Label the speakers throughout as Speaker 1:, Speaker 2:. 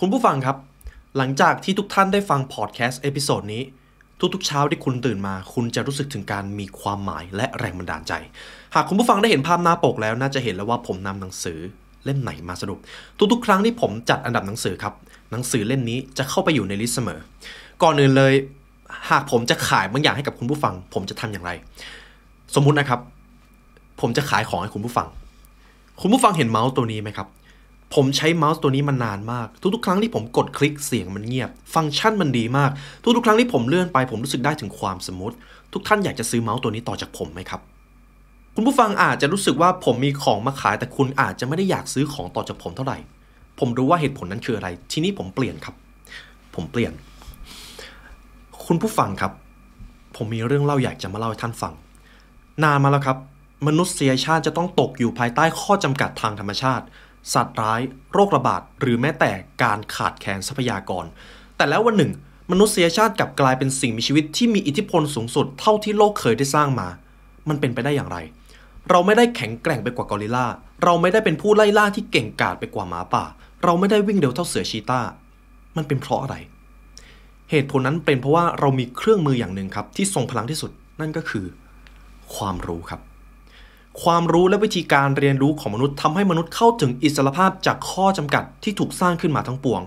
Speaker 1: คุณผู้ฟังครับ หลังจากที่ทุกท่านได้ฟังพอดแคสต์ episode นี้ ทุกๆเช้าที่คุณตื่นมา คุณจะรู้สึกถึงการมีความหมายและแรงบันดาลใจ หากคุณผู้ฟังได้เห็นภาพหน้าปกแล้วน่าจะเห็นแล้วว่าผมนำหนังสือเล่มไหนมาสรุป ทุกๆ ครั้งที่ผมจัดอันดับหนังสือครับ หนังสือเล่มนี้จะเข้าไปอยู่ในลิสต์เสมอ ก่อนอื่นเลย หากผมจะขายบางอย่างให้กับคุณผู้ฟัง ผมจะทำอย่างไร สมมุตินะครับ ผมจะขายของให้คุณผู้ฟัง คุณผู้ฟังเห็นเมาส์ตัวนี้ไหมครับ ผมใช้เมาส์ตัวนี้มานานมาก ทุกๆ ครั้งที่ผมกดคลิกเสียงมันเงียบ ฟังก์ชันมันดีมาก ทุกๆ ครั้งที่ผมเลื่อนไปผมรู้สึกได้ถึงความ smooth ทุกท่านอยากจะซื้อเมาส์ตัวนี้ต่อจากผมไหมครับ คุณผู้ฟังอาจจะรู้สึกว่าผมมีของมาขายแต่คุณอาจจะไม่ได้อยากซื้อของต่อจากผมเท่าไหร่ ผมรู้ว่าเหตุผลนั้นคืออะไร ทีนี้ผมเปลี่ยนครับ ผมเปลี่ยน คุณผู้ฟังครับ ผมมีเรื่องเล่าอยากจะมาเล่าให้ท่านฟัง นานมาแล้วครับ มนุษยชาติจะต้องตกอยู่ภายใต้ข้อจำกัดทางธรรมชาติ สัตว์ร้าย โรคระบาด หรือแม้แต่การขาดแคลนทรัพยากร แต่แล้ววันหนึ่ง มนุษยชาติกลับกลายเป็นสิ่งมีชีวิตที่มีอิทธิพลสูงสุดเท่าที่โลกเคยได้สร้างมา มันเป็นไปได้อย่างไร เราไม่ได้แข็งแกร่งไปกว่ากอริลลา เราไม่ได้เป็นผู้ไล่ล่าที่เก่งกาจไปกว่าหมาป่า เราไม่ได้วิ่งเร็วเท่าเสือชีตามันเป็นเพราะอะไร เหตุผลนั้นเป็นเพราะว่าเรามีเครื่องมืออย่างหนึ่งครับที่ทรงพลังที่สุดนั่นก็คือ ความรู้ครับ ความรู้และวิธีการเรียนรู้ของมนุษย์ทำให้มนุษย์เข้าถึงอิสรภาพจากข้อจำกัดที่ถูกสร้างขึ้นมาทั้งปวง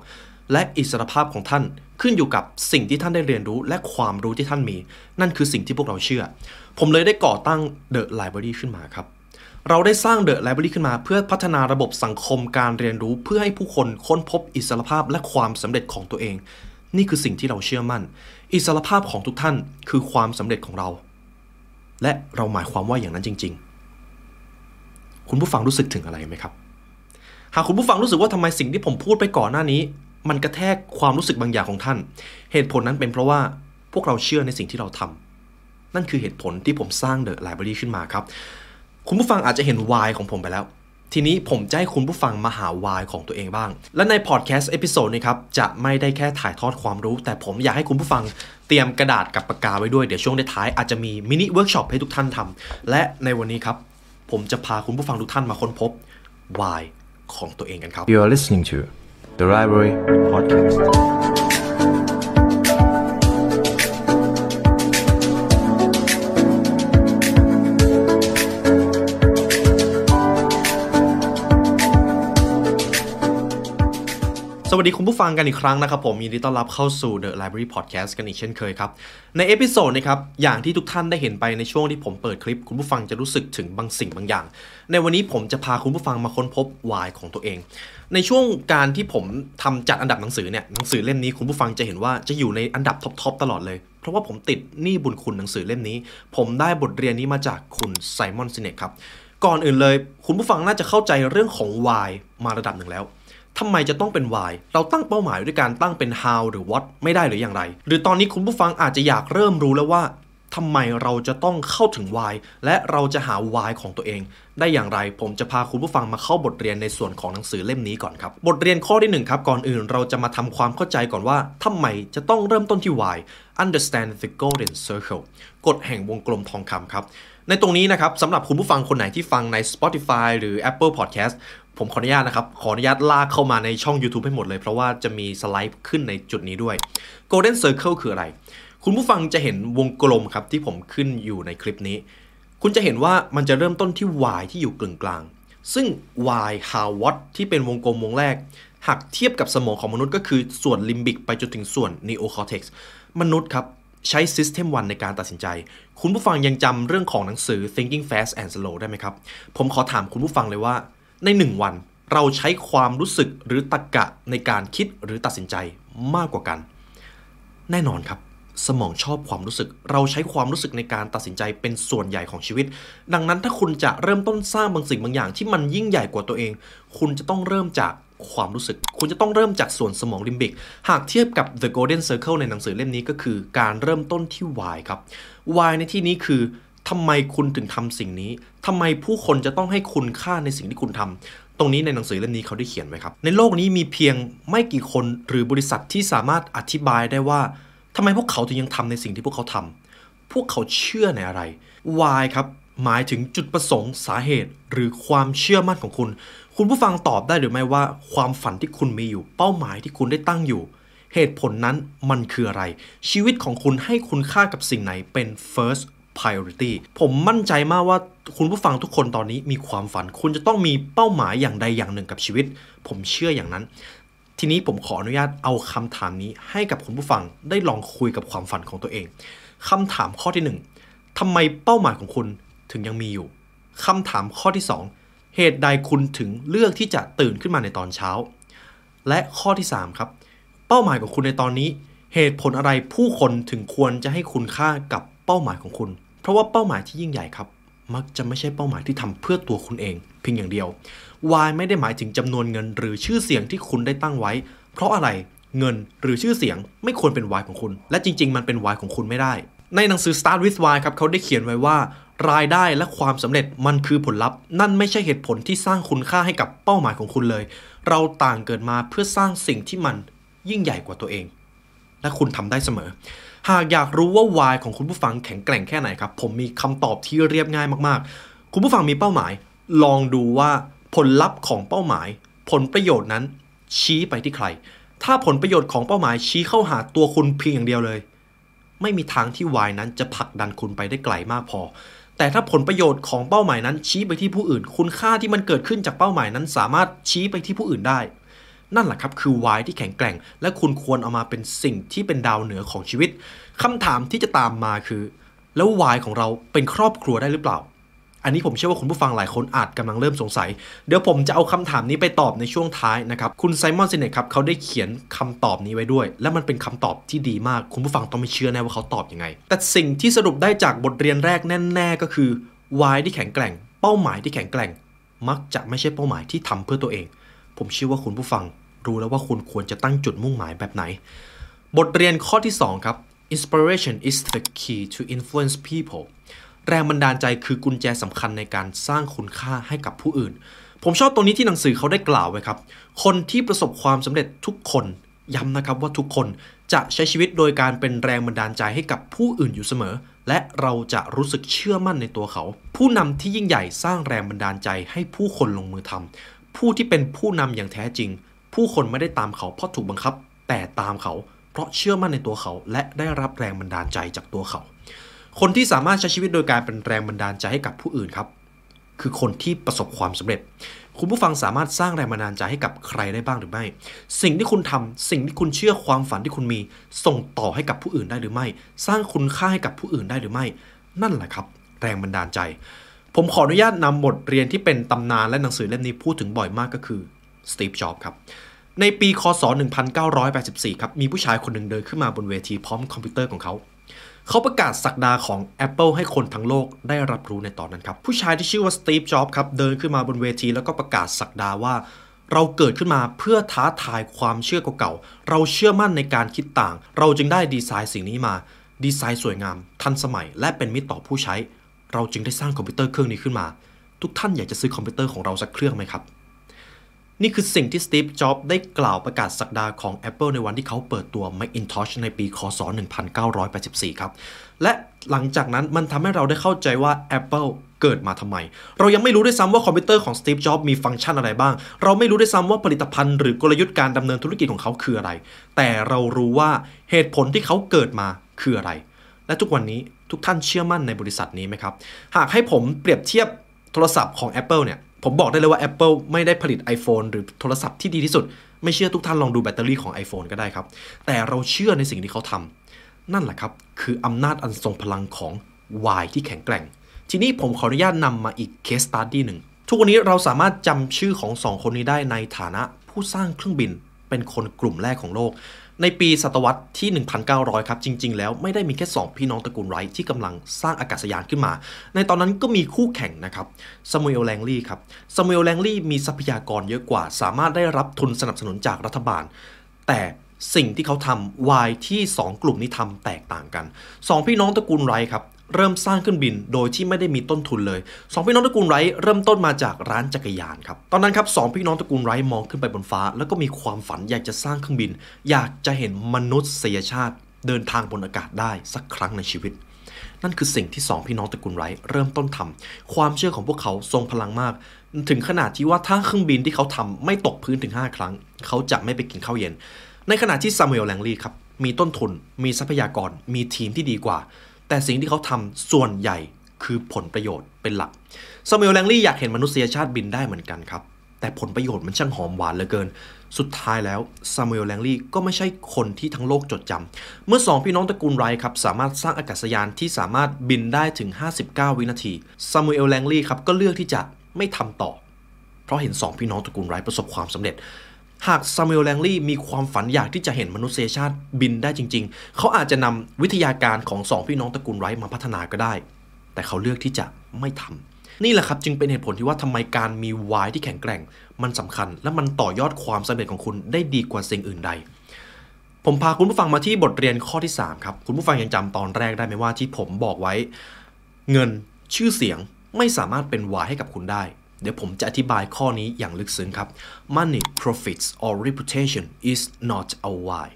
Speaker 1: และอิสรภาพของท่านขึ้นอยู่กับสิ่งที่ท่านได้เรียนรู้และความรู้ที่ท่านมี นั่นคือสิ่งที่พวกเราเชื่อ ผมเลยได้ก่อตั้ง The Library ขึ้นมาครับ เราได้สร้าง The Library ขึ้นมา เพื่อพัฒนาระบบสังคมการเรียนรู้ เพื่อให้ผู้คนค้นพบอิสรภาพและความสำเร็จของตัวเอง นี่คือสิ่งที่เราเชื่อมั่น อิสรภาพของทุกท่านคือความสำเร็จของเรา และเราหมายความว่าอย่างนั้นจริง ๆ คุณผู้ฟังรู้สึกถึงอะไรไหมครับ หากคุณผู้ฟังรู้สึกว่าทำไมสิ่งที่ผมพูดไปก่อนหน้านี้ มันกระแทกความรู้สึกบางอย่างของท่าน เหตุผลนั้นเป็นเพราะว่าพวกเราเชื่อในสิ่งที่เราทำนั่นคือเหตุผลที่ผมสร้าง The Library ขึ้นมาครับ คุณผู้ฟังอาจจะเห็น why ของผมไปแล้ว ทีนี้ผมจะให้คุณผู้ฟังมาหา why ของตัวเองบ้าง และในพอดแคสต์ episode นี้ครับจะไม่ได้แค่ถ่ายทอดความรู้ แต่ผมอยากให้คุณผู้ฟังเตรียมกระดาษกับปากกาไว้ด้วยเดี๋ยวช่วงท้ายอาจจะมี mini workshop ให้ทุกท่านทำและในวันนี้ครับ ผมจะพาคุณผู้ฟังทุกท่านมาค้นพบ why ของตัวเองกันครับ
Speaker 2: You are listening to the Library Podcast.
Speaker 1: สวัสดีคุณผู้ฟังกันอีกครั้งนะครับผมยินดีต้อนรับเข้าสู่ The Library Podcast กันอีกเช่นเคยครับ ใน episode นี้ครับ อย่างที่ทุกท่านได้เห็นไปในช่วงที่ผมเปิดคลิป คุณผู้ฟังจะรู้สึกถึงบางสิ่งบางอย่าง ในวันนี้ผมจะพาคุณผู้ฟังมาค้นพบ why ของตัวเอง ในช่วงการที่ผมทำจัดอันดับหนังสือเนี่ยหนังสือเล่มนี้คุณผู้ฟังจะเห็นว่าจะอยู่ในอันดับ top ๆตลอดเลยเพราะว่าผมติดหนี้บุญคุณหนังสือเล่มนี้ ผมได้บทเรียนนี้มาจากคุณไซมอนซิเน็กครับ ก่อนอื่นเลย คุณผู้ฟังน่าจะเข้าใจเรื่องของ why มาระดับหนึ่งแล้ว ทำไมจะต้องเป็น why เราตั้งเป้าหมายด้วยการตั้งเป็น how หรือ what ไม่ได้หรืออย่างไร หรือตอนนี้คุณผู้ฟังอาจจะอยากเริ่มรู้แล้วว่าทำไมเราจะต้องเข้าถึง why และเราจะหา why ของตัวเอง ได้อย่างไร ผมจะพาคุณผู้ฟังมาเข้าบทเรียนในส่วนของหนังสือเล่มนี้ก่อนครับ บทเรียนข้อที่หนึ่งครับ ก่อนอื่นเราจะมาทำความเข้าใจก่อนว่าทำไมจะต้องเริ่มต้นที่ why understand the golden circle กฎแห่งวงกลมทองคำครับ ในตรงนี้นะครับสำหรับคุณผู้ฟังคนไหนที่ฟังใน Spotify หรือ Apple Podcast ผมขออนุญาตนะครับ ขออนุญาตลากเข้ามาในช่อง YouTube ให้หมดเลย เพราะว่าจะมีสไลด์ขึ้นในจุดนี้ด้วย Golden Circle คืออะไร คุณผู้ฟังจะเห็นวงกลมครับที่ผมขึ้นอยู่ในคลิปนี้ คุณจะเห็นว่ามันจะเริ่มต้นที่ y ที่อยู่กลางกลาง ซึ่ง y how what ที่เป็นวงกลมวงแรก หากเทียบกับสมองของมนุษย์ก็คือส่วนลิมบิกไปจนถึงส่วน neocortex มนุษย์ครับใช้ System 1ในการตัดสินใจ คุณผู้ฟังยังจำเรื่องของหนังสือ Thinking Fast and Slow ได้ไหมครับ ผมขอถามคุณผู้ฟังเลยว่า ใน1วันเราใช้ความรู้สึกหรือตรกะในการคิดหรือตัดสินใจมากกว่ากัน แน่นอนครับ สมองชอบความรู้สึก เราใช้ความรู้สึกในการตัดสินใจเป็นส่วนใหญ่ของชีวิต ดังนั้นถ้าคุณจะเริ่มต้นสร้างบางสิ่งบางอย่างที่มันยิ่งใหญ่กว่าตัวเอง คุณจะต้องเริ่มจากความรู้สึก คุณจะต้องเริ่มจากส่วนสมองลิมบิก หากเทียบกับ The Golden Circle ในหนังสือเล่มนี้ก็คือ การเริ่มต้นที่ why ครับ why ในที่นี้คือ ทำไมคุณถึงทำสิ่งนี้ทำไมผู้คนจะต้องให้คุณค่าในสิ่งที่คุณทำตรงนี้ในหนังสือเล่มนี้เขาได้เขียนไว้ครับ ในโลกนี้มีเพียงไม่กี่คนหรือบริษัทที่สามารถอธิบายได้ว่าทำไมพวกเขาถึงยังทำในสิ่งที่พวกเขาทำพวกเขาเชื่อในอะไร why ครับหมายถึงจุดประสงค์สาเหตุ หรือความเชื่อมั่นของคุณ คุณผู้ฟังตอบได้หรือไม่ว่า ความฝันที่คุณมีอยู่ เป้าหมายที่คุณได้ตั้งอยู่ เหตุผลนั้นมันคืออะไร ชีวิตของคุณให้คุณค่ากับสิ่งไหนเป็น first priority ผมมั่นใจมากว่าคุณผู้ฟังทุกคนตอนนี้มีความฝัน คุณจะต้องมีเป้าหมายอย่างใดอย่างหนึ่งกับชีวิต ผมเชื่ออย่างนั้น ทีนี้ผมขออนุญาตเอาคำถามนี้ให้กับคุณผู้ฟังได้ลองคุยกับความฝันของตัวเองคำถามข้อที่หนึ่งทำไมเป้าหมายของคุณถึงยังมีอยู่คำถามข้อที่ 2 เหตุใดคุณถึงเลือกที่จะตื่นขึ้นมาในตอนเช้า และข้อที่ 3 ครับ เป้าหมายของคุณในตอนนี้ เหตุผลอะไรผู้คนถึงควรจะให้คุณค่ากับเป้าหมายของคุณ เพราะว่าเป้าหมายที่ยิ่งใหญ่ครับ มักจะไม่ใช่เป้าหมายที่ทำเพื่อตัวคุณเอง เพียงอย่างเดียว Y ไม่ได้หมายถึงจำนวนเงินหรือชื่อเสียงที่คุณได้ตั้งไว้ เพราะอะไรเงินหรือชื่อเสียงไม่ควรเป็น Y ของคุณ และจริง ๆ มันเป็น Y ของคุณไม่ได้ ในหนังสือ Start with Why ครับเขาได้เขียนไว้ว่ารายได้และความสำเร็จมันคือผลลัพธ์ นั่นไม่ใช่เหตุผลที่สร้างคุณค่าให้กับเป้าหมายของคุณเลย เราต่างเกิดมาเพื่อสร้างสิ่งที่มันยิ่งใหญ่กว่าตัวเอง และคุณทำได้เสมอ หากอยากรู้ว่า why ของคุณผู้ฟังแข็งแกร่งแค่ไหนครับ ผมมีคำตอบที่เรียบง่ายมากๆ คุณผู้ฟังมีเป้าหมาย ลองดูว่าผลลัพธ์ของเป้าหมาย ผลประโยชน์นั้น ชี้ไปที่ใคร ถ้าผลประโยชน์ของเป้าหมายชี้เข้าหาตัวคุณเพียงอย่างเดียวเลย ไม่มีทางที่ Y นั้นจะผลักดันคุณไปได้ไกลมากพอ แต่ถ้าผลประโยชน์ของเป้าหมายนั้นชี้ไปที่ผู้อื่น คุณค่าที่มันเกิดขึ้นจากเป้าหมายนั้น สามารถชี้ไปที่ผู้อื่นได้ นั่นแหละครับคือ Y ที่แข็งแกร่ง และคุณควรเอามาเป็นสิ่งที่เป็นดาวเหนือของชีวิตคำถามที่จะตามมาคือ แล้ว Y ของเราเป็นครอบครัวได้หรือเปล่า อันนี้ผมเชื่อว่าคุณผู้ฟังหลายคนอาจกำลังเริ่มสงสัย เดี๋ยวผมจะเอาคำถามนี้ไปตอบในช่วงท้ายนะครับคุณไซมอนซินเนตครับเขาได้เขียนคำตอบนี้ไว้ด้วย และมันเป็นคำตอบที่ดีมากคุณผู้ฟังต้องไม่เชื่อแน่ว่าเขาตอบยังไง แต่สิ่งที่สรุปได้จากบทเรียนแรกแน่ๆก็คือ why ที่แข็งแกร่ง เป้าหมายที่แข็งแกร่ง มักจะไม่ใช่เป้าหมายที่ทำเพื่อตัวเอง ผมเชื่อว่าคุณผู้ฟัง รู้แล้วว่าคุณควรจะตั้งจุดมุ่งหมายแบบไหน บทเรียนข้อที่ 2 ครับ inspiration is the key to influence people แรงบันดาลใจคือกุญแจสำคัญในการสร้างคุณค่าให้กับผู้อื่น ผมชอบตรงนี้ที่หนังสือเขาได้กล่าวไว้ครับ คนที่ประสบความสำเร็จทุกคนย้ำนะครับว่าทุกคนจะใช้ชีวิตโดยการเป็นแรงบันดาลใจให้กับผู้อื่นอยู่เสมอ และเราจะรู้สึกเชื่อมั่นในตัวเขา ผู้นำที่ยิ่งใหญ่สร้างแรงบันดาลใจให้ผู้คนลงมือทำ ผู้ที่เป็นผู้นำอย่างแท้จริง ผู้คนไม่ได้ตามเขาเพราะถูกบังคับ แต่ตามเขา เพราะเชื่อมั่นในตัวเขา และได้รับแรงบันดาลใจจากตัวเขา คนที่สามารถใช้ชีวิตโดยการเป็นแรงบันดาลใจให้กับผู้อื่นครับ คือคนที่ประสบความสำเร็จ คุณผู้ฟังสามารถสร้างแรงบันดาลใจให้กับใครได้บ้างหรือไม่ สิ่งที่คุณทำสิ่งที่คุณเชื่อความฝันที่คุณมี ส่งต่อให้กับผู้อื่นได้หรือไม่ สร้างคุณค่าให้กับผู้อื่นได้หรือไม่ นั่นแหละครับ แรงบันดาลใจ ผมขออนุญาตนำบทเรียนที่เป็นตำนานและหนังสือเล่มนี้พูดถึงบ่อยมากก็คือสตีฟจ็อบส์ครับ ในปีคศ 1984 ครับ มีผู้ชายคนหนึ่งเดินขึ้นมาบนเวทีพร้อมคอมพิวเตอร์ของเขา เขาประกาศศักดาของ Apple ให้คนทั้งโลกได้รับรู้ในตอนนั้นครับ ผู้ชายที่ชื่อว่าสตีฟจ็อบส์ครับ เดินขึ้นมาบนเวทีแล้วก็ประกาศศักดาว่าเราเกิดขึ้นมาเพื่อท้าทายความเชื่อเก่าๆ เราเชื่อมั่นในการคิดต่าง เราจึงได้ดีไซน์สิ่งนี้มา ดีไซน์สวยงาม ทันสมัย และเป็นมิตรต่อผู้ใช้ เราจึงได้สร้างคอมพิวเตอร์เครื่องนี้ขึ้นมา ทุกท่านอยากจะซื้อคอมพิวเตอร์ของเราสักเครื่องไหมครับ นี่คือสิ่งที่สตีฟ จ็อบส์ได้กล่าวประกาศศักดาของ Apple ในวันที่เขาเปิดตัว Macintosh ในปี คศ 1984 ครับ และหลังจากนั้นมันทำให้เราได้เข้าใจว่า Apple เกิดมาทำไม เรายังไม่รู้ด้วยซ้ำว่าคอมพิวเตอร์ของสตีฟ จ็อบส์มีฟังก์ชันอะไรบ้าง เราไม่รู้ด้วยซ้ำว่าผลิตภัณฑ์หรือกลยุทธ์การดำเนินธุรกิจของเขาคืออะไร แต่เรารู้ว่าเหตุผลที่เขาเกิดมาคืออะไร และทุกวันนี้ ทุกท่านเชื่อมั่นในบริษัทนี้ไหมครับ หากให้ผมเปรียบเทียบโทรศัพท์ของ Apple เนี่ย ผมบอกได้เลยว่า Apple ไม่ได้ผลิต iPhone หรือโทรศัพท์ที่ดีที่สุด ไม่เชื่อทุกท่านลองดูแบตเตอรี่ของ iPhone ก็ได้ครับ แต่เราเชื่อในสิ่งที่เขาทำนั่นแหละครับ คืออำนาจอันทรงพลังของ Y ที่แข็งแกร่ง ทีนี้ผมขออนุญาตนำมาอีกเคสตัดดี้หนึ่งทุกวันนี้เราสามารถจำชื่อของสองคนนี้ได้ในฐานะผู้สร้างเครื่องบินเป็นคนกลุ่มแรกของโลก ในปีศตวรรษที่ 1,900 ครับจริง ๆ แล้วไม่ได้มีแค่ 2 พี่น้องตระกูลไรท์ที่กำลังสร้างอากาศยานขึ้นมา ในตอนนั้นก็มีคู่แข่งนะครับซามูเอลแลงลีย์ครับซามูเอลแลงลีย์มีทรัพยากรเยอะกว่า สามารถได้รับทุนสนับสนุนจากรัฐบาล แต่สิ่งที่เขาทำ why ที่ 2 กลุ่มนี้ทำแตกต่างกัน 2 พี่น้องตระกูลไรท์ครับ เริ่มสร้างเครื่องบินโดยที่ไม่ได้มีต้นทุนเลยสองพี่น้องตระกูลไรท์เริ่มต้นมาจากร้านจักรยานครับตอนนั้นครับสองพี่น้องตระกูลไรท์มองขึ้นไปบนฟ้า แล้วก็มีความฝันอยากจะสร้างเครื่องบิน อยากจะเห็นมนุษยชาติ เดินทางบนอากาศได้สักครั้งในชีวิต นั่นคือสิ่งที่สองพี่น้องตระกูลไรท์เริ่มต้นทำความเชื่อของพวกเขาทรงพลังมาก ถึงขนาดที่ว่าถ้าเครื่องบินที่เขาทำไม่ตกพื้นถึง 5 ครั้ง เขาจะไม่ไปกินข้าวเย็น ในขณะที่ซามูเอลแลงลีครับมีต้นทุน มีทรัพยากร มีทีมที่ดีกว่า แต่สิ่งที่เขาทำส่วนใหญ่คือผลประโยชน์เป็นหลักซามูเอลแลงลี่อยากเห็นมนุษยชาติบินได้เหมือนกันครับ แต่ผลประโยชน์มันช่างหอมหวานเหลือเกิน สุดท้ายแล้วซามูเอลแลงลีย์ก็ไม่ใช่คนที่ทั้งโลกจดจำเมื่อสองพี่น้องตระกูลไรท์ครับสามารถสร้างอากาศยานที่สามารถบินได้ถึง 59 วินาทีซามูเอลแลงลีย์ครับก็เลือกที่จะไม่ทำต่อ เพราะเห็นสองพี่น้องตระกูลไรท์ประสบความสำเร็จ หากซามูเอลแลงลีย์มีความฝันอยากที่จะเห็นมนุษยชาติบินได้จริง ๆ เขาอาจจะนำวิทยาการของสองพี่น้องตระกูลไรท์มาพัฒนาก็ได้ แต่เขาเลือกที่จะไม่ทำนี่แหละครับจึงเป็นเหตุผลที่ว่าทำไมการมีวายที่แข็งแกร่ง มันสำคัญ และมันต่อยอดความสำเร็จของคุณได้ดีกว่าสิ่งอื่นใด ผมพาคุณผู้ฟังมาที่บทเรียนข้อที่ 3 ครับ คุณผู้ฟังยังจำตอนแรกได้ไหมว่าที่ผมบอกไว้ เงินชื่อเสียงไม่สามารถเป็นวายให้กับคุณได้ เดี๋ยวผมจะอธิบายข้อนี้อย่างลึกซึ้งครับ money profits or reputation is not a why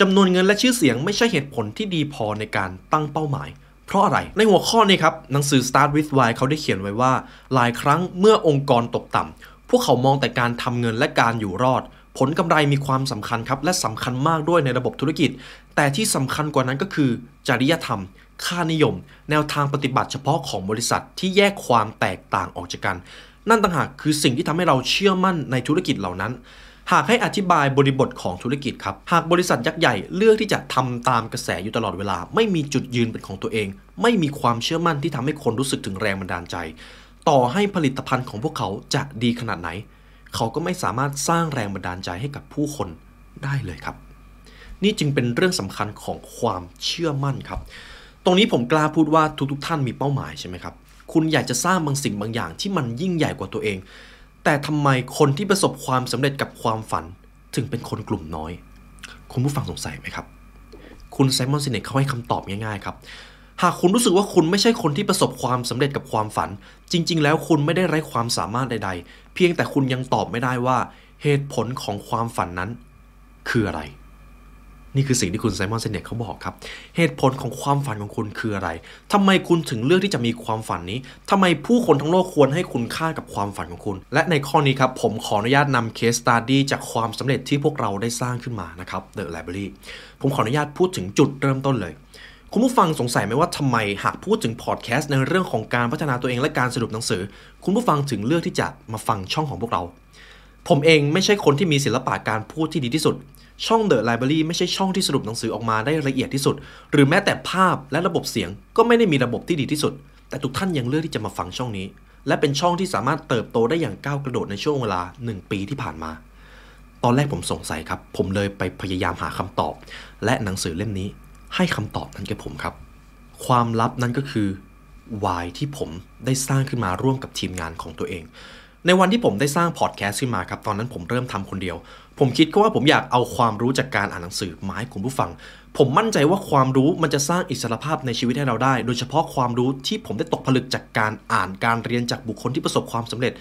Speaker 1: จำนวนเงินและชื่อเสียงไม่ใช่เหตุผลที่ดีพอในการตั้งเป้าหมาย เพราะอะไร ในหัวข้อนี้ครับ หนังสือ Start with Why เขาได้เขียนไว้ว่า หลายครั้งเมื่อองค์กรตกต่ำพวกเขามองแต่การทำเงินและการอยู่รอด ผลกำไรมีความสำคัญครับ และสำคัญมากด้วยในระบบธุรกิจ แต่ที่สำคัญกว่านั้นก็คือ จริยธรรม ค่านิยม แนวทางปฏิบัติเฉพาะของบริษัทที่แยกความแตกต่างออกจากกัน นั่นต่างหากคือสิ่งที่ทำให้เราเชื่อมั่นในธุรกิจเหล่านั้น หากให้อธิบายบริบทของธุรกิจครับ หากบริษัทยักษ์ใหญ่เลือกที่จะทำตามกระแสอยู่ตลอดเวลา ไม่มีจุดยืนเป็นของตัวเอง ไม่มีความเชื่อมั่นที่ทำให้คนรู้สึกถึงแรงบันดาลใจ ต่อให้ผลิตภัณฑ์ของพวกเขาจะดีขนาดไหน เขาก็ไม่สามารถสร้างแรงบันดาลใจให้กับผู้คนได้เลยครับ นี่จึงเป็นเรื่องสำคัญของความเชื่อมั่นครับ ตรงนี้ผมกล้าพูดว่าทุกๆทท่านมีเป้าหมายใช่ไหมครับ คุณอยากจะสร้างบางสิ่งบางอย่างที่มันยิ่งใหญ่กว่าตัวเอง แต่ทำไมคนที่ประสบความสำเร็จกับความฝัน ถึงเป็นคนกลุ่มน้อย คุณผู้ฟังสงสัยไหมครับ คุณไซมอนซิเน็กเขาให้คำตอบง่ายๆครับ หากคุณรู้สึกว่าคุณไม่ใช่คนที่ประสบความสำเร็จกับความฝัน จริง ๆ แล้วคุณไม่ได้ไร้ความสามารถใด ๆ เพียงแต่คุณยังตอบไม่ได้ว่า เหตุผลของความฝันนั้น คืออะไร นี่คือสิ่งที่คุณไซมอน ซิเน็กเขาบอกครับ เหตุผลของความฝันของคุณคืออะไรทำไมคุณถึงเลือกที่จะมีความฝันนี้ทำไมผู้คนทั้งโลกควรให้คุณค่ากับความฝันของคุณ และในข้อนี้ครับ ผมขออนุญาตนำ case study จากความสำเร็จที่พวกเราได้สร้างขึ้นมานะครับ The Library ผมขออนุญาตพูดถึงจุดเริ่มต้นเลยคุณผู้ฟังสงสัยไหมว่าทำไมหากพูดถึงพอดแคสต์ในเรื่องของการพัฒนาตัวเองและการสรุปหนังสือ คุณผู้ฟังถึงเลือกที่จะมาฟังช่องของพวกเรา ผมเองไม่ใช่คนที่มีศิลปะการพูดที่ดีที่สุด ช่อง The Library ไม่ใช่ช่องที่สรุปหนังสือออกมาได้ละเอียดที่สุด หรือแม้แต่ภาพและระบบเสียงก็ไม่ได้มีระบบที่ดีที่สุด แต่ทุกท่านยังเลือกที่จะมาฟังช่องนี้ และเป็นช่องที่สามารถเติบโตได้อย่างก้าวกระโดดในช่วงเวลา 1 ปีที่ผ่านมา ตอนแรกผมสงสัยครับ ผมเลยไปพยายามหาคำตอบ และหนังสือเล่มนี้ให้คำตอบนั้นแก่ผมครับ ความลับนั้นก็คือ why ที่ผมได้สร้างขึ้นมาร่วมกับทีมงานของตัวเอง ในวันที่ผมได้สร้างพอดแคสต์ขึ้นมาครับตอนนั้นผมเริ่มทำคนเดียว ผมคิดก็ว่าผมอยากเอาความรู้จากการอ่านหนังสือมาให้คุณผู้ฟัง ผมมั่นใจว่าความรู้มันจะสร้างอิสรภาพในชีวิตให้เราได้ โดยเฉพาะความรู้ที่ผมได้ตกผลึกจากการอ่านการเรียนจากบุคคลที่ประสบความสำเร็จ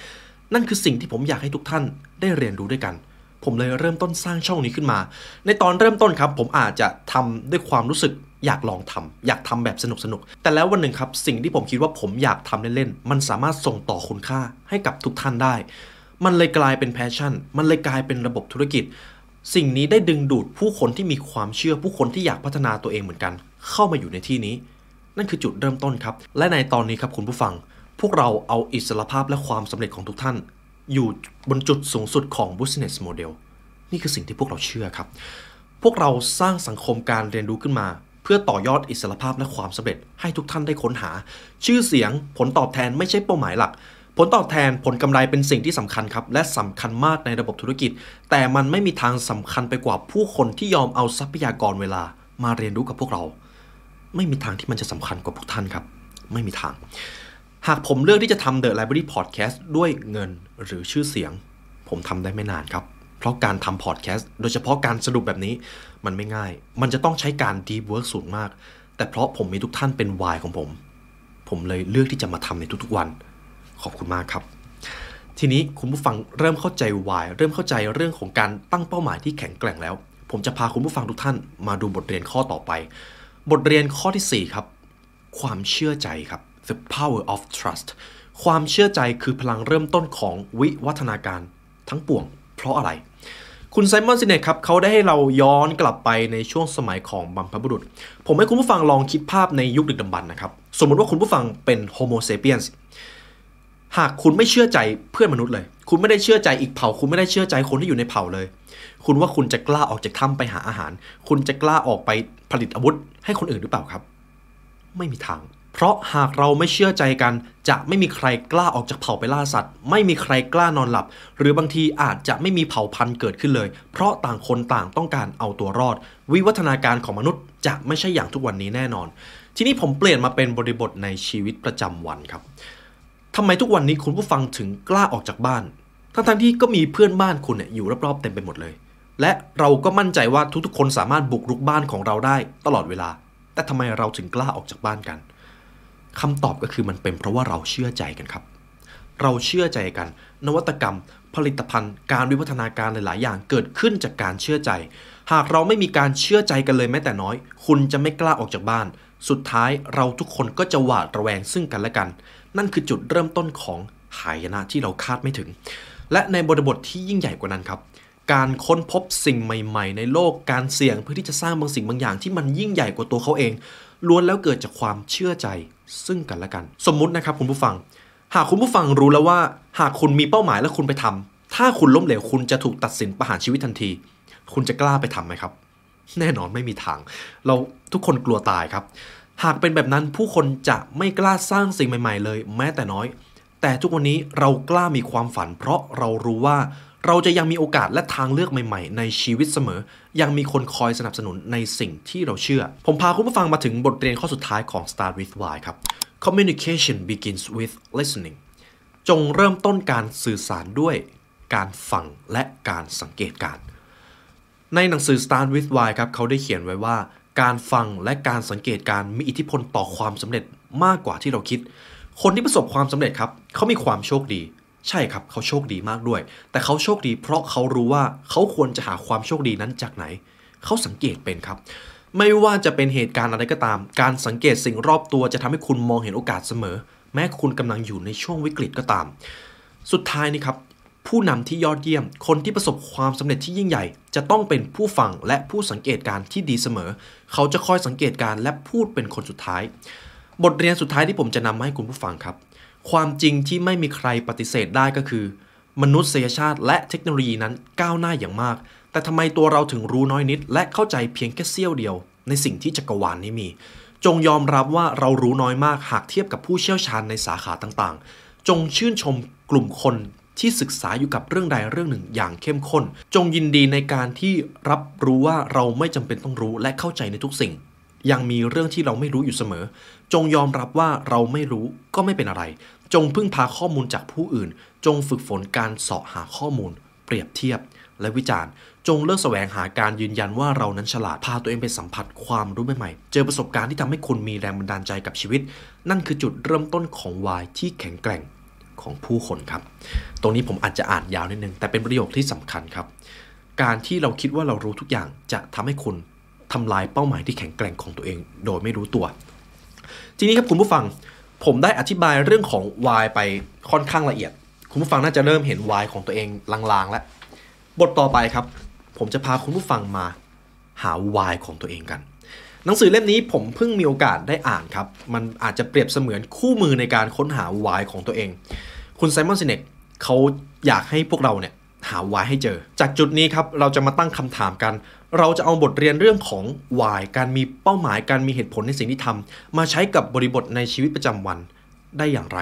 Speaker 1: นั่นคือสิ่งที่ผมอยากให้ทุกท่านได้เรียนรู้ด้วยกัน ผมเลยเริ่มต้นสร้างช่องนี้ขึ้นมา ในตอนเริ่มต้นครับ ผมอาจจะทำด้วยความรู้สึกอยากลองทำอยากทำแบบสนุกสนุกๆแต่แล้ววันหนึ่งครับสิ่งที่ผมคิดว่าผมอยากทำเล่นๆมันสามารถส่งต่อคุณค่าให้กับทุกท่านได้ มันเลยกลายเป็นแพชชั่น มันเลยกลายเป็นระบบธุรกิจ สิ่งนี้ได้ดึงดูดผู้คนที่มีความเชื่อผู้คนที่อยากพัฒนาตัวเองเหมือนกัน เข้ามาอยู่ในที่นี้ นั่นคือจุดเริ่มต้นครับ และในตอนนี้ครับคุณผู้ฟัง พวกเราเอาอิสรภาพและความสำเร็จของทุกท่าน อยู่บนจุดสูงสุดของ business model นี่คือสิ่งที่พวกเราเชื่อครับ พวกเราสร้างสังคมการเรียนรู้ขึ้นมาเพื่อต่อยอดอิสรภาพและความสำเร็จให้ทุกท่านได้ค้นหา ชื่อเสียงผลตอบแทนไม่ใช่เป้าหมายหลัก ผลตอบแทนผลกำไรเป็นสิ่งที่สำคัญครับ และสำคัญมากในระบบธุรกิจ แต่มันไม่มีทางสำคัญไปกว่าผู้คนที่ยอมเอาทรัพยากรเวลามาเรียนรู้กับพวกเรา ไม่มีทางที่มันจะสำคัญกว่าพวกท่านครับ ไม่มีทาง หากผมเลือกที่จะทำ The Library Podcast ด้วยเงินหรือชื่อเสียง ผมทำได้ไม่นานครับเพราะการทำพอดแคสต์โดยเฉพาะการสรุปแบบนี้มันไม่ง่าย มันจะต้องใช้การ deep work สูงมาก แต่เพราะผมมีทุกท่านเป็นวายของผม ผมเลยเลือกที่จะมาทำในทุกๆวัน ขอบคุณมากครับ ทีนี้คุณผู้ฟังเริ่มเข้าใจวายเริ่มเข้าใจเรื่องของการตั้งเป้าหมายที่แข็งแกร่งแล้ว ผมจะพาคุณผู้ฟังทุกท่านมาดูบทเรียนข้อต่อไป บทเรียนข้อที่ 4 ครับ ความเชื่อใจครับ the power of trust ความเชื่อใจคือพลังเริ่มต้นของวิวัฒนาการทั้งปวง เพราะอะไร คุณไซมอนซิเน็กครับเขาได้ให้เราย้อนกลับไปในช่วงสมัยของบรรพบุรุษ ผมให้คุณผู้ฟังลองคิดภาพในยุคดึกดำบรรพ์นะครับ สมมติว่าคุณผู้ฟังเป็น Homo sapiens หากคุณไม่เชื่อใจเพื่อนมนุษย์เลย คุณไม่ได้เชื่อใจอีกเผ่า คุณไม่ได้เชื่อใจคนที่อยู่ในเผ่าเลย คุณว่าคุณจะกล้าออกจากถ้ำไปหาอาหาร คุณจะกล้าออกไปผลิตอาวุธ ให้คนอื่นหรือเปล่าครับ ไม่มีทาง เพราะหากเราไม่เชื่อใจกัน จะไม่มีใครกล้าออกจากเผ่าไปล่าสัตว์ ไม่มีใครกล้านอนหลับ หรือบางทีอาจจะไม่มีเผ่าพันธุ์เกิดขึ้นเลย เพราะต่างคนต่างต้องการเอาตัวรอด วิวัฒนาการของมนุษย์จะไม่ใช่อย่างทุกวันนี้แน่นอน ทีนี้ผมเปลี่ยนมาเป็นบริบทในชีวิตประจำวันครับ ทำไมทุกวันนี้คุณผู้ฟังถึงกล้าออกจากบ้าน ทั้งๆที่ก็มีเพื่อนบ้านคุณเนี่ยอยู่รอบๆเต็มไปหมดเลย และเราก็มั่นใจว่าทุกๆ คนสามารถบุกรุกบ้านของเราได้ตลอดเวลา แต่ทำไมเราถึงกล้าออกจากบ้านกันคำตอบก็คือมันเป็นเพราะว่าเราเชื่อใจกันครับ เราเชื่อใจกัน นวัตกรรม ผลิตภัณฑ์ การวิวัฒนาการหลาย ๆ อย่างเกิดขึ้นจากการเชื่อใจ หากเราไม่มีการเชื่อใจกันเลยแม้แต่น้อย คุณจะไม่กล้าออกจากบ้าน สุดท้ายเราทุกคนก็จะหวาดระแวงซึ่งกันและกัน นั่นคือจุดเริ่มต้นของหายนะที่เราคาดไม่ถึง และในบริบทที่ยิ่งใหญ่กว่านั้นครับ การค้นพบสิ่งใหม่ ๆ ในโลกการเสี่ยงเพื่อที่จะสร้างบางสิ่งบางอย่างที่มันยิ่งใหญ่กว่าตัวเขาเองล้วนแล้วเกิดจากความเชื่อใจซึ่งกันและกัน สมมุตินะครับคุณผู้ฟัง หากคุณผู้ฟังรู้แล้วว่า หากคุณมีเป้าหมายและคุณไปทำถ้าคุณล้มเหลวคุณจะถูกตัดสินประหารชีวิตทันที คุณจะกล้าไปทำไหมครับ แน่นอนไม่มีทาง เราทุกคนกลัวตายครับ หากเป็นแบบนั้นผู้คนจะไม่กล้าสร้างสิ่งใหม่ ๆ เลย แม้แต่น้อย แต่ทุกวันนี้เรากล้ามีความฝัน เพราะเรารู้ว่าเราจะยังมีโอกาสและทางเลือกใหม่ ๆ ในชีวิตเสมอ ยังมีคนคอยสนับสนุนในสิ่งที่เราเชื่อ ผมพาคุณผู้ฟังมาถึงบทเรียนข้อสุดท้ายของ Start with Why ครับ Communication begins with listening จงเริ่มต้นการสื่อสารด้วยการฟังและการสังเกตการ ในหนังสือ Start with Why ครับเขาได้เขียนไว้ว่า การฟังและการสังเกตการมีอิทธิพลต่อความสำเร็จมากกว่าที่เราคิด คนที่ประสบความสำเร็จครับเขามีความโชคดี ใช่ครับเขาโชคดีมากด้วย แต่เขาโชคดี เพราะเขารู้ว่าเขาควรจะหาความโชคดีนั้นจากไหน เขาสังเกตเป็นครับ ไม่ว่าจะเป็นเหตุการณ์อะไรก็ตาม การสังเกตสิ่งรอบตัวจะทำให้คุณมองเห็นโอกาสเสมอ แม้คุณกำลังอยู่ในช่วงวิกฤตก็ตาม สุดท้ายนี่ครับ ผู้นำที่ยอดเยี่ยม คนที่ประสบความสำเร็จที่ยิ่งใหญ่ จะต้องเป็นผู้ฟังและผู้สังเกตการที่ดีเสมอ เขาจะคอยสังเกตการและพูดเป็นคนสุดท้าย บทเรียนสุดท้ายที่ผมจะนำมาให้คุณผู้ฟังครับ ความจริงที่ไม่มีใครปฏิเสธได้ก็คือ มนุษยชาติและเทคโนโลยีนั้นก้าวหน้าอย่างมาก แต่ทำไมตัวเราถึงรู้น้อยนิด และเข้าใจเพียงแค่เสี้ยวเดียว ในสิ่งที่จักรวาลนนี้มี จงยอมรับว่าเรารู้น้อยมากหากเทียบกับผู้เชี่ยวชาญในสาขาต่างๆ จงชื่นชมกลุ่มคน ที่ศึกษาอยู่กับเรื่องใดเรื่องหนึ่งอย่างเข้มข้น จงยินดีในการที่รับรู้ว่าเราไม่จำเป็นต้องรู้และเข้าใจในทุกสิ่ง ยังมีเรื่องที่เราไม่รู้อยู่เสมอ จงยอมรับว่าเราไม่รู้ก็ไม่เป็นอะไร จงพึ่งพาข้อมูลจากผู้อื่น จงฝึกฝนการเสาะหาข้อมูล เปรียบเทียบ และวิจารณ์ จงเลิกแสวงหาการยืนยันว่าเรานั้นฉลาดพาตัวเองไปสัมผัสความรู้ใหม่ๆ เจอประสบการณ์ที่ทำให้คุณมีแรงบันดาลใจกับชีวิต นั่นคือจุดเริ่มต้นของวายที่แข็งแกร่ง ของผู้คนครับ ตรงนี้ผมอาจจะอ่านยาวนิดนึง แต่เป็นประโยคที่สำคัญครับ การที่เราคิดว่าเรารู้ทุกอย่างจะทำให้คุณทำลายเป้าหมายที่แข็งแกร่งของตัวเอง โดยไม่รู้ตัว ทีนี้ครับคุณผู้ฟัง ผมได้อธิบายเรื่องของ why ไปค่อนข้างละเอียด คุณผู้ฟังน่าจะเริ่มเห็น why ของตัวเองลางๆ แล้ว บทต่อไปครับ ผมจะพาคุณผู้ฟังมาหา why ของตัวเองกัน หนังสือเล่มนี้ผมเพิ่งมีโอกาสได้อ่านครับ มันอาจจะเปรียบเสมือนคู่มือในการค้นหา why ของตัวเอง คุณไซมอนซินเนกเขาอยากให้พวกเราเนี่ยหา why ให้เจอ จากจุดนี้ครับเราจะมาตั้งคำถามกัน เราจะเอาบทเรียนเรื่องของ why การมีเป้าหมายการมีเหตุผลในสิ่งที่ทำมาใช้กับบริบทในชีวิตประจำวันได้อย่างไร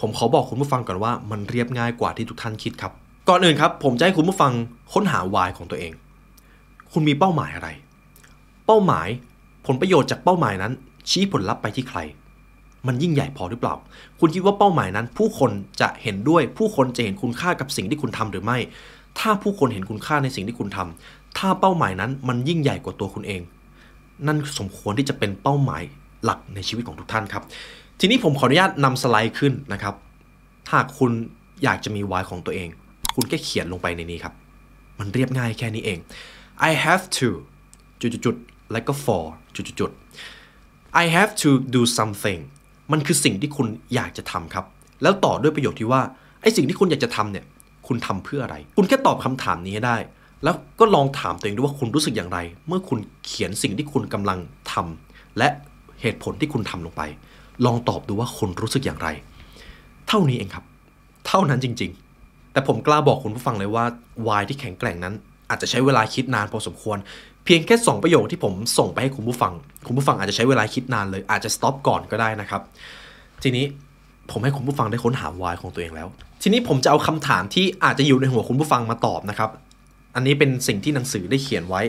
Speaker 1: ผมขอบอกคุณผู้ฟังก่อนว่ามันเรียบง่ายกว่าที่ทุกท่านคิดครับ ก่อนอื่นครับ ผมจะให้คุณผู้ฟังค้นหา why ของตัวเอง คุณมีเป้าหมายอะไร เป้าหมาย ลประโยชน์จากเป้าหมายนั้น ชี้ผลลัพธ์ไปที่ใคร มันยิ่งใหญ่พอหรือเปล่า คุณคิดว่าเป้าหมายนั้น ผู้คนจะเห็นด้วยผู้คนจะเห็นคุณค่ากับสิ่งที่คุณทำหรือไม่ ถ้าผู้คนเห็นคุณค่าในสิ่งที่คุณทำถ้าเป้าหมายนั้นมันยิ่งใหญ่กว่าตัวคุณเอง นั่นสมควรที่จะเป็นเป้าหมายหลักในชีวิตของทุกท่านครับ ทีนี้ผมขออนุญาตนำสไลด์ขึ้นนะครับหากคุณอยากจะมีวายของตัวเอง คุณแค่เขียนลงไปในนี้ครับ มันเรียบง่ายแค่นี้เอง I have to จุดๆ แล้วก็ for จุดๆๆ I have to do something มันคือสิ่งที่คุณอยากจะทำครับ แล้วต่อด้วยประโยคที่ว่าไอ้สิ่งที่คุณอยากจะทำเนี่ย คุณทำเพื่ออะไร คุณแค่ตอบคำถามนี้ให้ได้ แล้วก็ลองถามตัวเองดูว่าคุณรู้สึกอย่างไร เมื่อคุณเขียนสิ่งที่คุณกำลังทำและเหตุผลที่คุณทำลงไป ลองตอบดูว่าคุณรู้สึกอย่างไร เท่านี้เองครับ เท่านั้นจริง ๆ แต่ผมกล้าบอกคุณผู้ฟังเลยว่าวายที่แข็งแกร่งนั้น อาจจะใช้เวลาคิดนานพอสมควร เพียงแค่ 2 ประโยคที่ผมส่งไปให้คุณผู้ฟัง คุณผู้ฟังอาจจะใช้เวลาคิดนานเลยอาจจะสต็อปก่อนก็ได้นะครับ ทีนี้ผมให้คุณผู้ฟังได้ค้นหาวายของตัวเองแล้ว ทีนี้ผมจะเอาคำถามที่อาจจะอยู่ในหัวคุณผู้ฟังมาตอบนะครับ อันนี้เป็นสิ่งที่หนังสือได้เขียนไว้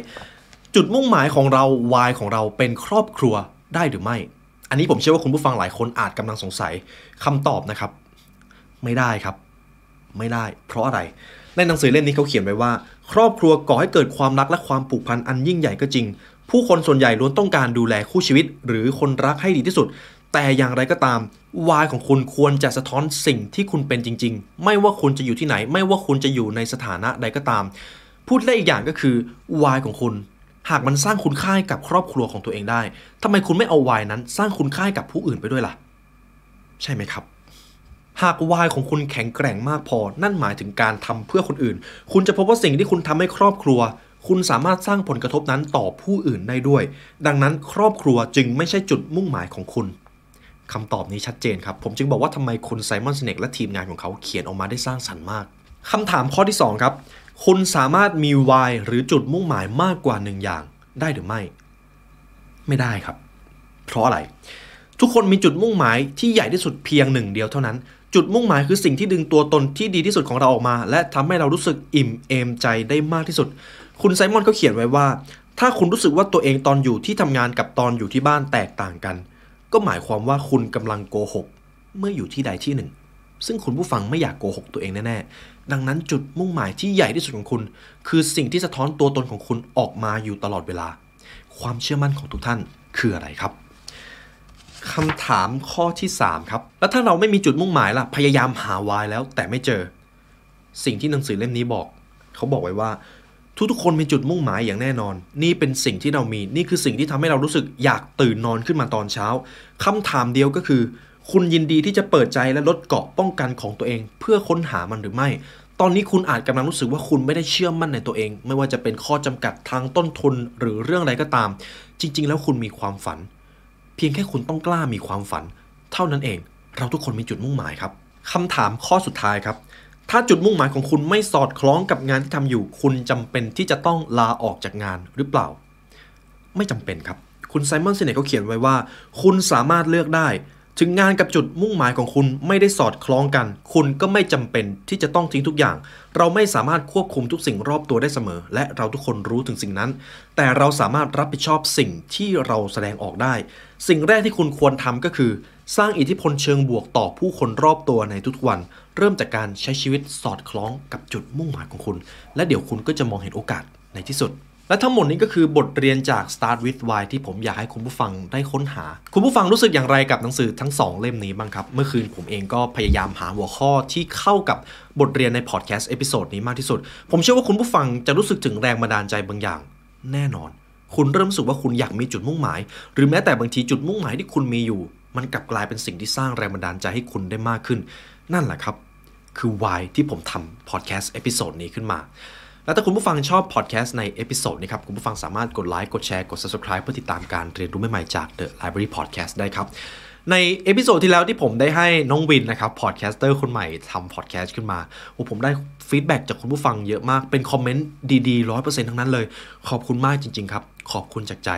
Speaker 1: จุดมุ่งหมายของเราวายของเราเป็นครอบครัวได้หรือไม่ อันนี้ผมเชื่อว่าคุณผู้ฟังหลายคนอาจกำลังสงสัยคำตอบนะครับ ไม่ได้ครับ ไม่ได้ เพราะอะไร ในหนังสือเล่มนี้เขาเขียนไว้ว่า ครอบครัวก่อให้เกิดความรักและความผูกพันอันยิ่งใหญ่ก็จริง ผู้คนส่วนใหญ่ล้วนต้องการดูแลคู่ชีวิต หรือคนรักให้ดีที่สุด แต่อย่างไรก็ตามวายของคุณควรจะสะท้อนสิ่งที่คุณเป็นจริง ๆ ไม่ว่าคุณจะอยู่ที่ไหน ไม่ว่าคุณจะอยู่ในสถานะใดก็ตาม พูดได้อีกอย่างก็คือวายของคุณหากมันสร้างคุณค่าให้กับครอบครัวของตัวเองได้ ทำไมคุณไม่เอาวายนั้น สร้างคุณค่าให้กับผู้อื่นไปด้วยล่ะ ใช่ไหมครับ หากวายของคุณแข็งแกร่งมากพอ นั่นหมายถึงการทำเพื่อคนอื่น คุณจะพบว่าสิ่งที่คุณทำให้ครอบครัว คุณสามารถสร้างผลกระทบนั้นต่อผู้อื่นได้ด้วย ดังนั้นครอบครัวจึงไม่ใช่จุดมุ่งหมายของคุณคำตอบนี้ชัดเจนครับ ผมจึงบอกว่าทำไมคุณไซมอนสเนกและทีมงานของเขาเขียนออกมาได้สร้างสรรค์มากคำถามข้อที่ 2 ครับ คุณสามารถมีวายหรือจุดมุ่งหมายมากกว่าหนึ่งอย่างได้หรือไม่ ไม่ได้ครับ เพราะอะไร ทุกคนมีจุดมุ่งหมายที่ใหญ่ที่สุดเพียงหนึ่งเดียวเท่านั้น จุดมุ่งหมายคือสิ่งที่ดึงตัวตนที่ดีที่สุดของเราออกมา และทำให้เรารู้สึกอิ่มเอมใจได้มากที่สุด คุณไซมอนเขาเขียนไว้ว่า ถ้าคุณรู้สึกว่าตัวเองตอนอยู่ที่ทำงานกับตอนอยู่ที่บ้านแตกต่างกัน ก็หมายความว่าคุณกำลังโกหก เมื่ออยู่ที่ใดที่หนึ่ง ซึ่งคุณผู้ฟังไม่อยากโกหกตัวเองแน่ๆดังนั้นจุดมุ่งหมายที่ใหญ่ที่สุดของคุณ คือสิ่งที่สะท้อนตัวตนของคุณออกมาอยู่ตลอดเวลา ความเชื่อมั่นของทุกท่านคืออะไรครับ คำถามข้อที่ 3 ครับ แล้วถ้าเราไม่มีจุดมุ่งหมายล่ะ พยายามหาวายแล้วแต่ไม่เจอ สิ่งที่หนังสือเล่มนี้บอก เขาบอกไว้ว่า ทุกๆคนมีจุดมุ่งหมายอย่างแน่นอน นี่เป็นสิ่งที่เรามี นี่คือสิ่งที่ทำให้เรารู้สึกอยากตื่นนอนขึ้นมาตอนเช้าคำถามเดียวก็คือ คุณยินดีที่จะเปิดใจและลดเกราะป้องกันของตัวเอง เพื่อค้นหามันหรือไม่ ตอนนี้คุณอาจกำลังรู้สึกว่าคุณไม่ได้เชื่อมั่นในตัวเอง ไม่ว่าจะเป็นข้อจำกัดทางต้นทุนหรือเรื่องอะไรก็ตาม จริง ๆ แล้วคุณมีความฝัน เพียงแค่คุณต้องกล้ามีความฝัน เท่านั้นเอง เราทุกคนมีจุดมุ่งหมายครับคำถามข้อสุดท้ายครับ ถ้าจุดมุ่งหมายของคุณไม่สอดคล้องกับงานที่ทำอยู่ คุณจำเป็นที่จะต้องลาออกจากงานหรือเปล่า ไม่จำเป็นครับ คุณไซมอนเซเนตเขาเขียนไว้ว่า คุณสามารถเลือกได้ ถึงงานกับจุดมุ่งหมายของคุณไม่ได้สอดคล้องกัน คุณก็ไม่จำเป็นที่จะต้องทิ้งทุกอย่าง เราไม่สามารถควบคุมทุกสิ่งรอบตัวได้เสมอ และเราทุกคนรู้ถึงสิ่งนั้น แต่เราสามารถรับผิดชอบสิ่งที่เราแสดงออกได้ สิ่งแรกที่คุณควรทำก็คือ สร้างอิทธิพลเชิงบวกต่อผู้คนรอบตัวในทุกวัน เริ่มจากการใช้ชีวิตสอดคล้องกับจุดมุ่งหมายของคุณ และเดี๋ยวคุณก็จะมองเห็นโอกาสในที่สุด และทั้งหมดนี้ก็คือบทเรียนจาก Start with Why ที่ผมอยากให้คุณผู้ฟังได้ค้นหา คุณผู้ฟังรู้สึกอย่างไรกับหนังสือทั้ง 2 เล่มนี้บ้างครับ เมื่อคืนผมเองก็พยายามหาหัวข้อที่เข้ากับบทเรียนในพอดแคสต์ episode นี้มากที่สุด ผมเชื่อว่าคุณผู้ฟังจะรู้สึกถึงแรงบันดาลใจบางอย่าง แน่นอน คุณเริ่มรู้สึกว่าคุณอยากมีจุดมุ่งหมาย หรือแม้แต่บางทีจุดมุ่งหมายที่คุณมีอยู่ มันกลับกลายเป็นสิ่งที่สร้างแรงบันดาลใจให้คุณได้มากขึ้น นั่นแหละครับ คือ why ที่ผมทำพอดแคสต์เอพิโซดนี้ขึ้นมา แล้วถ้าคุณผู้ฟังชอบพอดแคสต์ในเอพิโซดนี้ครับคุณผู้ฟังสามารถกดไลค์กดแชร์กด subscribe เพื่อติดตามการเรียนรู้ใหม่ๆจาก The Library Podcast ได้ครับในเอพิโซดที่แล้วที่ผมได้ให้น้องวินนะครับ podcaster คนใหม่ทำพอดแคสต์ขึ้นมาผมได้ฟีดแบ็กจากคุณผู้ฟังเยอะมากเป็นคอมเมนต์ดีๆร้อยเปอร์เซ็นต์ทั้งนั้นเลย ขอบคุณมากจริง ๆ ครับ ขอบคุณจากใจ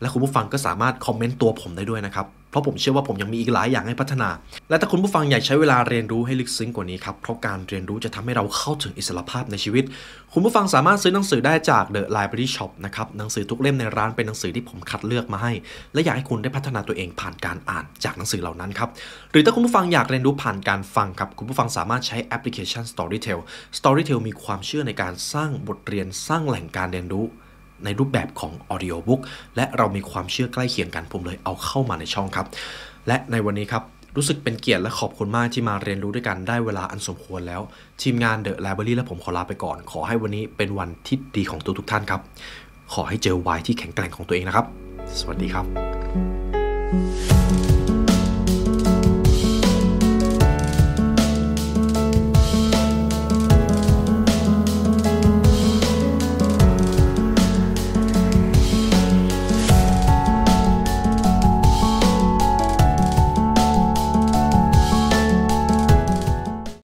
Speaker 1: และคุณผู้ฟังก็สามารถคอมเมนต์ตัวผมได้ด้วยนะครับ เพราะผมเชื่อว่าผมยังมีอีกหลายอย่างให้พัฒนา และถ้าคุณผู้ฟังอยากใช้เวลาเรียนรู้ให้ลึกซึ้งกว่านี้ครับ เพราะการเรียนรู้จะทำให้เราเข้าถึงอิสรภาพในชีวิต คุณผู้ฟังสามารถซื้อหนังสือได้จาก The Library Shop นะครับ หนังสือทุกเล่มในร้านเป็นหนังสือที่ผมคัดเลือกมาให้ และอยากให้คุณได้พัฒนาตัวเองผ่านการอ่านจากหนังสือเหล่านั้นครับ หรือถ้าคุณผู้ฟังอยากเรียนรู้ผ่านการฟังครับ คุณผู้ฟังสามารถใช้แอปพลิเคชัน Storytel Storytel มีความเชื่อในการสร้างบทเรียนสร้างแหล่งการเรียนรู้ ในรูปแบบของ Audiobook และเรามีความเชื่อใกล้เคียงกันผมเลยเอาเข้ามาในช่องครับ และในวันนี้ครับรู้สึกเป็นเกียรติและขอบคุณมากที่มาเรียนรู้ด้วยกันได้เวลาอันสมควรแล้ว ทีมงาน The Library และผมขอลาไปก่อน ขอให้วันนี้เป็นวันที่ดีของทุกทุกท่านครับ ขอให้เจอวายที่แข็งแกร่งของตัวเองนะครับ สวัสดีครับ